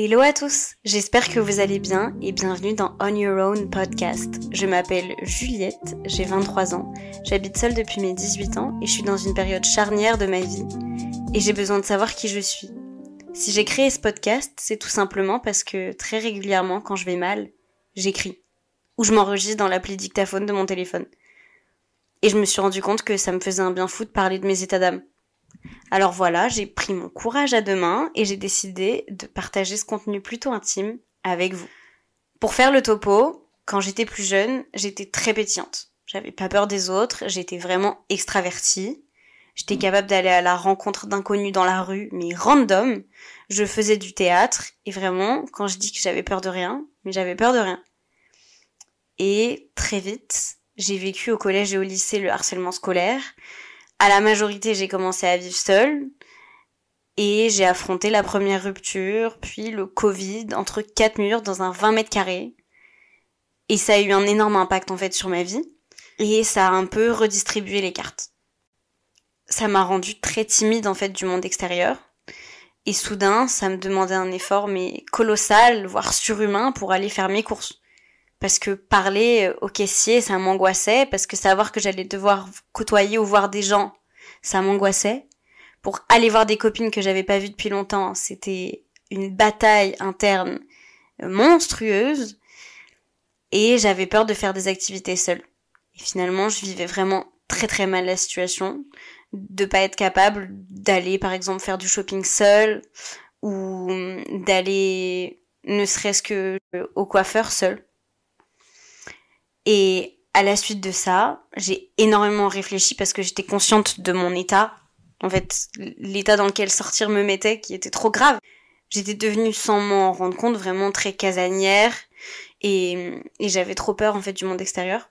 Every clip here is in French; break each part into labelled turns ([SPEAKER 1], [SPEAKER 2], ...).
[SPEAKER 1] Hello à tous, j'espère que vous allez bien et bienvenue dans On Your Own Podcast. Je m'appelle Juliette, j'ai 23 ans, j'habite seule depuis mes 18 ans et je suis dans une période charnière de ma vie et j'ai besoin de savoir qui je suis. Si j'ai créé ce podcast, c'est tout simplement parce que très régulièrement quand je vais mal, j'écris ou je m'enregistre dans l'appli dictaphone de mon téléphone. Et je me suis rendu compte que ça me faisait un bien fou de parler de mes états d'âme. Alors voilà, j'ai pris mon courage à deux mains et j'ai décidé de partager ce contenu plutôt intime avec vous. Pour faire le topo, quand j'étais plus jeune, j'étais très pétillante. J'avais pas peur des autres, j'étais vraiment extravertie. J'étais capable d'aller à la rencontre d'inconnus dans la rue, mais random. Je faisais du théâtre et vraiment, quand je dis que j'avais peur de rien, mais j'avais peur de rien. Et très vite, j'ai vécu au collège et au lycée le harcèlement scolaire. À la majorité, j'ai commencé à vivre seule. Et j'ai affronté la première rupture, puis le Covid, entre quatre murs dans un 20 mètres carrés. Et ça a eu un énorme impact en fait sur ma vie. Et ça a un peu redistribué les cartes. Ça m'a rendu très timide en fait du monde extérieur. Et soudain, ça me demandait un effort mais colossal, voire surhumain pour aller faire mes courses parce que parler au caissier, ça m'angoissait, parce que savoir que j'allais devoir côtoyer ou voir des gens, ça m'angoissait. Pour aller voir des copines que j'avais pas vues depuis longtemps, c'était une bataille interne monstrueuse. Et j'avais peur de faire des activités seule. Et finalement, je vivais vraiment très très mal la situation, de pas être capable d'aller par exemple faire du shopping seul ou d'aller ne serait-ce que au coiffeur seul et à la suite de ça, j'ai énormément réfléchi parce que j'étais consciente de mon état. En fait, l'état dans lequel sortir me mettait, qui était trop grave. J'étais devenue, sans m'en rendre compte, vraiment très casanière. Et, et j'avais trop peur, en fait, du monde extérieur.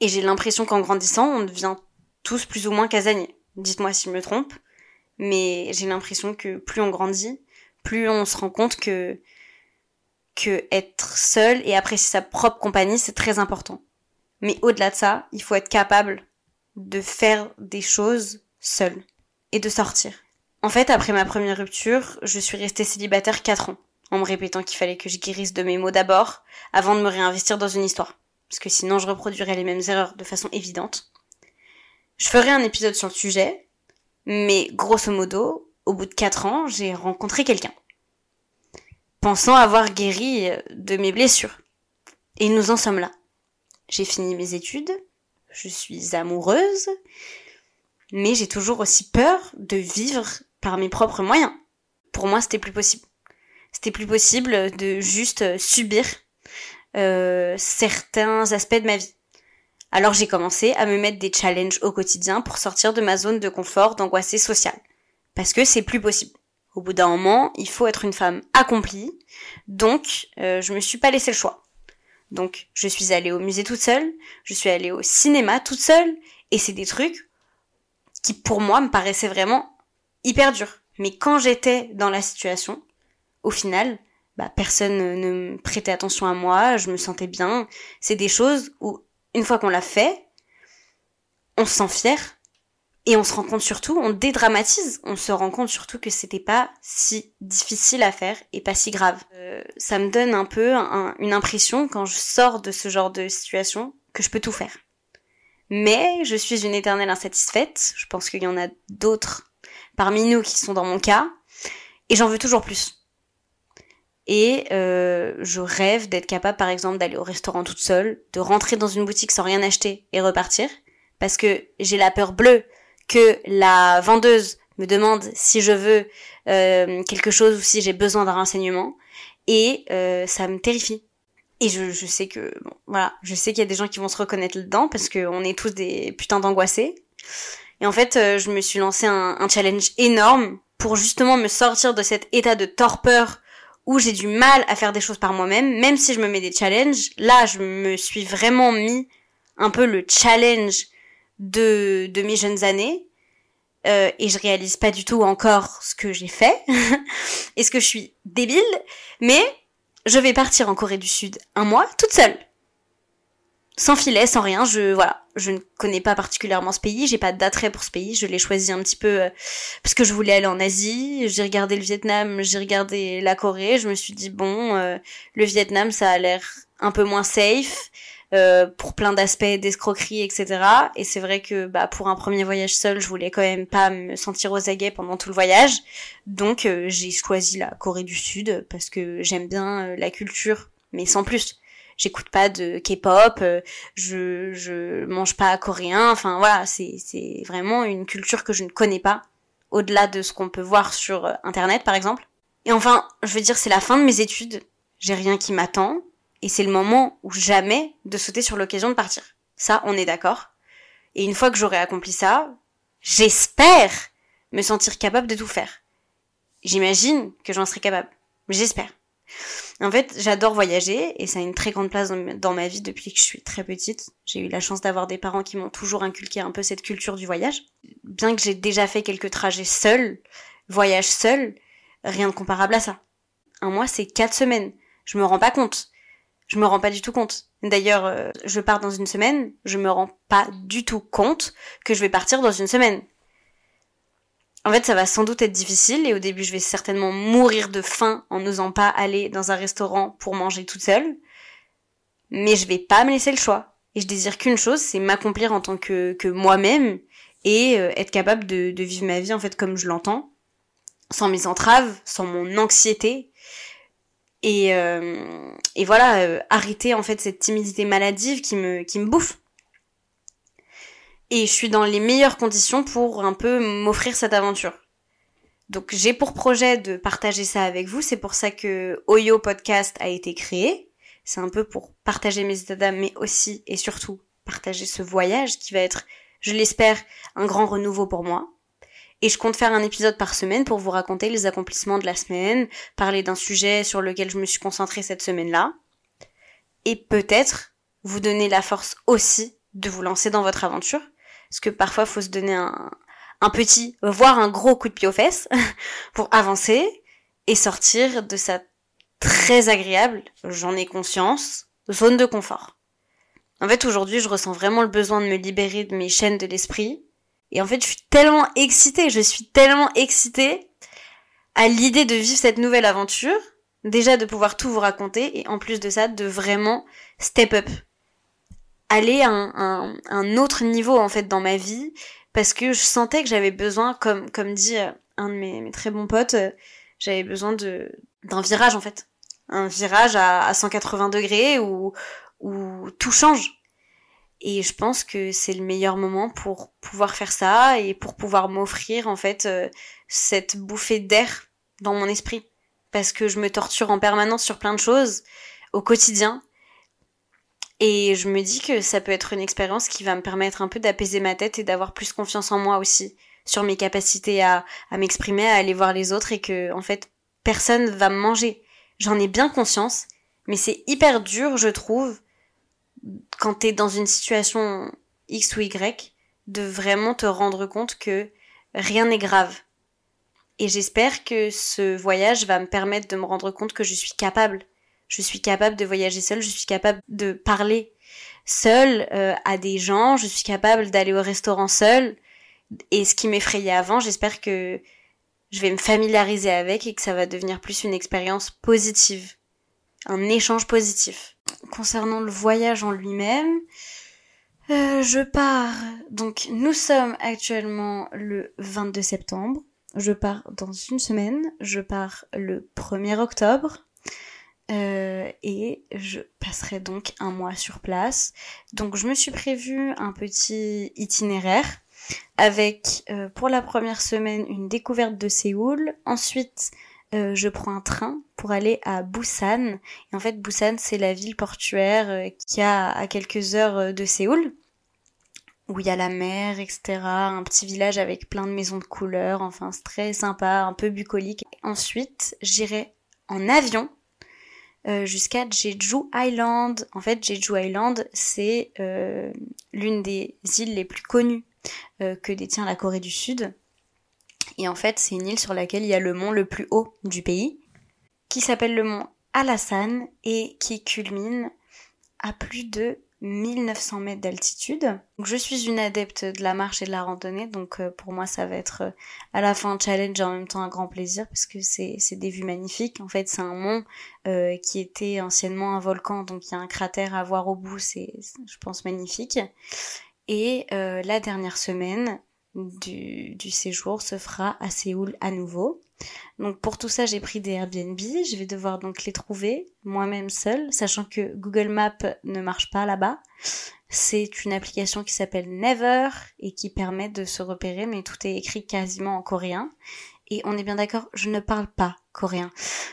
[SPEAKER 1] Et j'ai l'impression qu'en grandissant, on devient tous plus ou moins casaniers. Dites-moi si je me trompe. Mais j'ai l'impression que plus on grandit, plus on se rend compte que que être seul et apprécier sa propre compagnie, c'est très important. Mais au-delà de ça, il faut être capable de faire des choses seul et de sortir. En fait, après ma première rupture, je suis restée célibataire 4 ans, en me répétant qu'il fallait que je guérisse de mes maux d'abord, avant de me réinvestir dans une histoire. Parce que sinon je reproduirais les mêmes erreurs de façon évidente. Je ferai un épisode sur le sujet, mais grosso modo, au bout de 4 ans, j'ai rencontré quelqu'un pensant avoir guéri euh, de mes blessures. Et nous en sommes là. J'ai fini mes études, je suis amoureuse, mais j'ai toujours aussi peur de vivre par mes propres moyens. Pour moi, c'était plus possible. C'était plus possible de juste subir euh, certains aspects de ma vie. Alors j'ai commencé à me mettre des challenges au quotidien pour sortir de ma zone de confort d'angoissée sociale. Parce que c'est plus possible. Au bout d'un moment, il faut être une femme accomplie. Donc, euh, je me suis pas laissé le choix. Donc, je suis allée au musée toute seule, je suis allée au cinéma toute seule, et c'est des trucs qui, pour moi, me paraissaient vraiment hyper durs. Mais quand j'étais dans la situation, au final, bah, personne ne me prêtait attention à moi, je me sentais bien. C'est des choses où, une fois qu'on l'a fait, on se sent fier, et on se rend compte surtout, on dédramatise, on se rend compte surtout que c'était pas si difficile à faire et pas si grave. Euh, ça me donne un peu une impression quand je sors de ce genre de situation que je peux tout faire. Mais je suis une éternelle insatisfaite, je pense qu'il y en a d'autres parmi nous qui sont dans mon cas, et j'en veux toujours plus. Et euh, je rêve d'être capable par exemple d'aller au restaurant toute seule, de rentrer dans une boutique sans rien acheter et repartir, parce que j'ai la peur bleue que la vendeuse me demande si je veux euh, quelque chose ou si j'ai besoin d'un renseignement et euh, ça me terrifie. Et je, je sais que bon, voilà, je sais qu'il y a des gens qui vont se reconnaître là-dedans parce qu'on est tous des putains d'angoissés. Et en fait, euh, je me suis lancé un, un challenge énorme pour justement me sortir de cet état de torpeur où j'ai du mal à faire des choses par moi-même, même si je me mets des challenges. Là, je me suis vraiment mis un peu le challenge de, mes jeunes années. Euh, et je réalise pas du tout encore ce que j'ai fait. Est-ce que je suis débile Mais je vais partir en Corée du Sud un mois toute seule. sans filet, sans rien. Je voilà, je ne connais pas particulièrement ce pays, j'ai pas d'attrait pour ce pays. Je l'ai choisi un petit peu euh, parce que je voulais aller en Asie. J'ai regardé le Vietnam, j'ai regardé la Corée. Je me suis dit bon, euh, le Vietnam, ça a l'air un peu moins safe. Euh, pour plein d'aspects d'escroquerie, etc. Et c'est vrai que bah, pour un premier voyage seul, je voulais quand même pas me sentir aux aguets pendant tout le voyage. Donc j'ai choisi la Corée du Sud parce que j'aime bien la culture, mais sans plus j'écoute pas de K-pop, euh, je je mange pas coréen, enfin voilà, c'est c'est vraiment une culture que je ne connais pas au-delà de ce qu'on peut voir sur euh, internet par exemple. Et enfin, je veux dire c'est la fin de mes études, j'ai rien qui m'attend et c'est le moment où jamais de sauter sur l'occasion de partir. Ça, on est d'accord. Et une fois que j'aurai accompli ça, j'espère me sentir capable de tout faire. J'imagine que j'en serai capable. J'espère. En fait, j'adore voyager et ça a une très grande place dans ma vie depuis que je suis très petite. J'ai eu la chance d'avoir des parents qui m'ont toujours inculqué un peu cette culture du voyage. Bien que j'ai déjà fait quelques trajets seuls, voyage seul, rien de comparable à ça. Un mois, c'est quatre semaines. Je me rends pas compte. Je me rends pas du tout compte. D'ailleurs, euh, je pars dans une semaine, je me rends pas du tout compte que je vais partir dans une semaine. En fait, ça va sans doute être difficile et au début, je vais certainement mourir de faim en n'osant pas aller dans un restaurant pour manger toute seule. Mais je vais pas me laisser le choix. Et je désire qu'une chose, c'est m'accomplir en tant que, moi-même et euh, être capable de, de, vivre ma vie en fait comme je l'entends, sans mes entraves, sans mon anxiété. Et, euh, et voilà, euh, arrêter en fait cette timidité maladive qui me, qui me bouffe et je suis dans les meilleures conditions pour un peu m'offrir cette aventure. Donc j'ai pour projet de partager ça avec vous, c'est pour ça que Oyo Podcast a été créé. C'est un peu pour partager mes états d'âme, mais aussi et surtout partager ce voyage qui va être, je l'espère, un grand renouveau pour moi. Et je compte faire un épisode par semaine pour vous raconter les accomplissements de la semaine, parler d'un sujet sur lequel je me suis concentrée cette semaine-là. Et peut-être vous donner la force aussi de vous lancer dans votre aventure parce que parfois faut se donner un, un petit, voire un gros coup de pied aux fesses pour avancer et sortir de sa très agréable, j'en ai conscience, zone de confort. En fait, aujourd'hui, je ressens vraiment le besoin de me libérer de mes chaînes de l'esprit. Et en fait, je suis tellement excitée, je suis tellement excitée à l'idée de vivre cette nouvelle aventure, déjà de pouvoir tout vous raconter, et en plus de ça, de vraiment step up, aller à un, un, autre niveau en fait dans ma vie parce que je sentais que j'avais besoin, comme comme dit euh, un de mes, mes très bons potes, euh, j'avais besoin de d'un virage en fait, un virage à, à 180 degrés où où tout change. Et je pense que c'est le meilleur moment pour pouvoir faire ça et pour pouvoir m'offrir en fait euh, cette bouffée d'air dans mon esprit parce que je me torture en permanence sur plein de choses au quotidien et je me dis que ça peut être une expérience qui va me permettre un peu d'apaiser ma tête et d'avoir plus confiance en moi aussi, sur mes capacités à, à m'exprimer, à aller voir les autres et que, en fait, personne va me manger. J'en ai bien conscience, mais c'est hyper dur, je trouve, quand t'es dans une situation X ou Y, de vraiment te rendre compte que rien n'est grave. Et j'espère que ce voyage va me permettre de me rendre compte que je suis capable je suis capable de voyager seule, je suis capable de parler seule euh, à des gens, je suis capable d'aller au restaurant seule. Et ce qui m'effrayait avant, j'espère que je vais me familiariser avec et que ça va devenir plus une expérience positive, un échange positif. Concernant le voyage en lui-même, euh, je pars. Donc nous sommes actuellement le 22 septembre. Je pars dans une semaine. Je pars le 1er octobre. Euh, et je passerai donc un mois sur place. Donc je me suis prévu un petit itinéraire avec euh, pour la première semaine une découverte de Séoul. Ensuite, euh, je prends un train pour aller à Busan. Et en fait, Busan, c'est la ville portuaire qui a à quelques heures de Séoul où il y a la mer, etc. Un petit village avec plein de maisons de couleurs. Enfin, c'est très sympa, un peu bucolique. Ensuite, j'irai en avion euh, jusqu'à Jeju Island. En fait, Jeju Island, c'est euh, l'une des îles les plus connues euh, que détient la Corée du Sud. Et en fait, c'est une île sur laquelle il y a le mont le plus haut du pays, qui s'appelle le mont Alasan et qui culmine à plus de 1900 mètres d'altitude. je suis une adepte de la marche et de la randonnée, donc euh, pour moi ça va être euh, à la fois un challenge et en même temps un grand plaisir parce que c'est des vues magnifiques. En fait c'est un mont euh, qui était anciennement un volcan, donc il y a un cratère à voir au bout, c'est je pense magnifique. Et la dernière semaine du, séjour se fera à Séoul à nouveau. Donc pour tout ça, j'ai pris des Airbnb. Je vais devoir donc les trouver moi-même seule, sachant que Google Maps ne marche pas là-bas. C'est une application qui s'appelle Never et qui permet de se repérer, mais tout est écrit quasiment en coréen. Et on est bien d'accord, je ne parle pas coréen.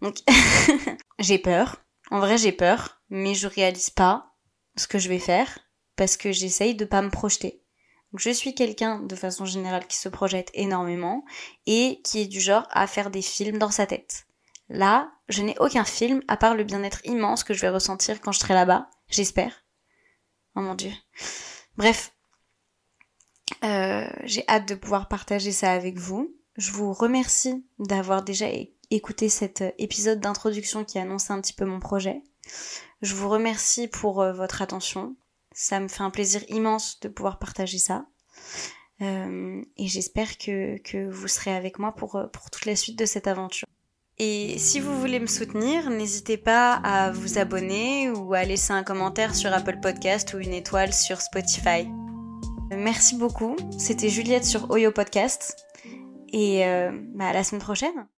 [SPEAKER 1] Donc j'ai peur. En vrai, j'ai peur, mais je réalise pas ce que je vais faire parce que j'essaye de pas me projeter je suis quelqu'un de façon générale qui se projette énormément et qui est du genre à faire des films dans sa tête. Là, je n'ai aucun film à part le bien-être immense que je vais ressentir quand je serai là-bas, j'espère. Oh mon dieu. Bref, euh, j'ai hâte de pouvoir partager ça avec vous. Je vous remercie d'avoir déjà écouté cet épisode d'introduction qui annonce un petit peu mon projet. Je vous remercie pour euh, votre attention. Ça me fait un plaisir immense de pouvoir partager ça. Euh, et j'espère que, vous serez avec moi pour, pour toute la suite de cette aventure. Et si vous voulez me soutenir, n'hésitez pas à vous abonner ou à laisser un commentaire sur Apple Podcast ou une étoile sur Spotify. Merci beaucoup. C'était Juliette sur Oyo Podcast. Et euh, bah, à la semaine prochaine.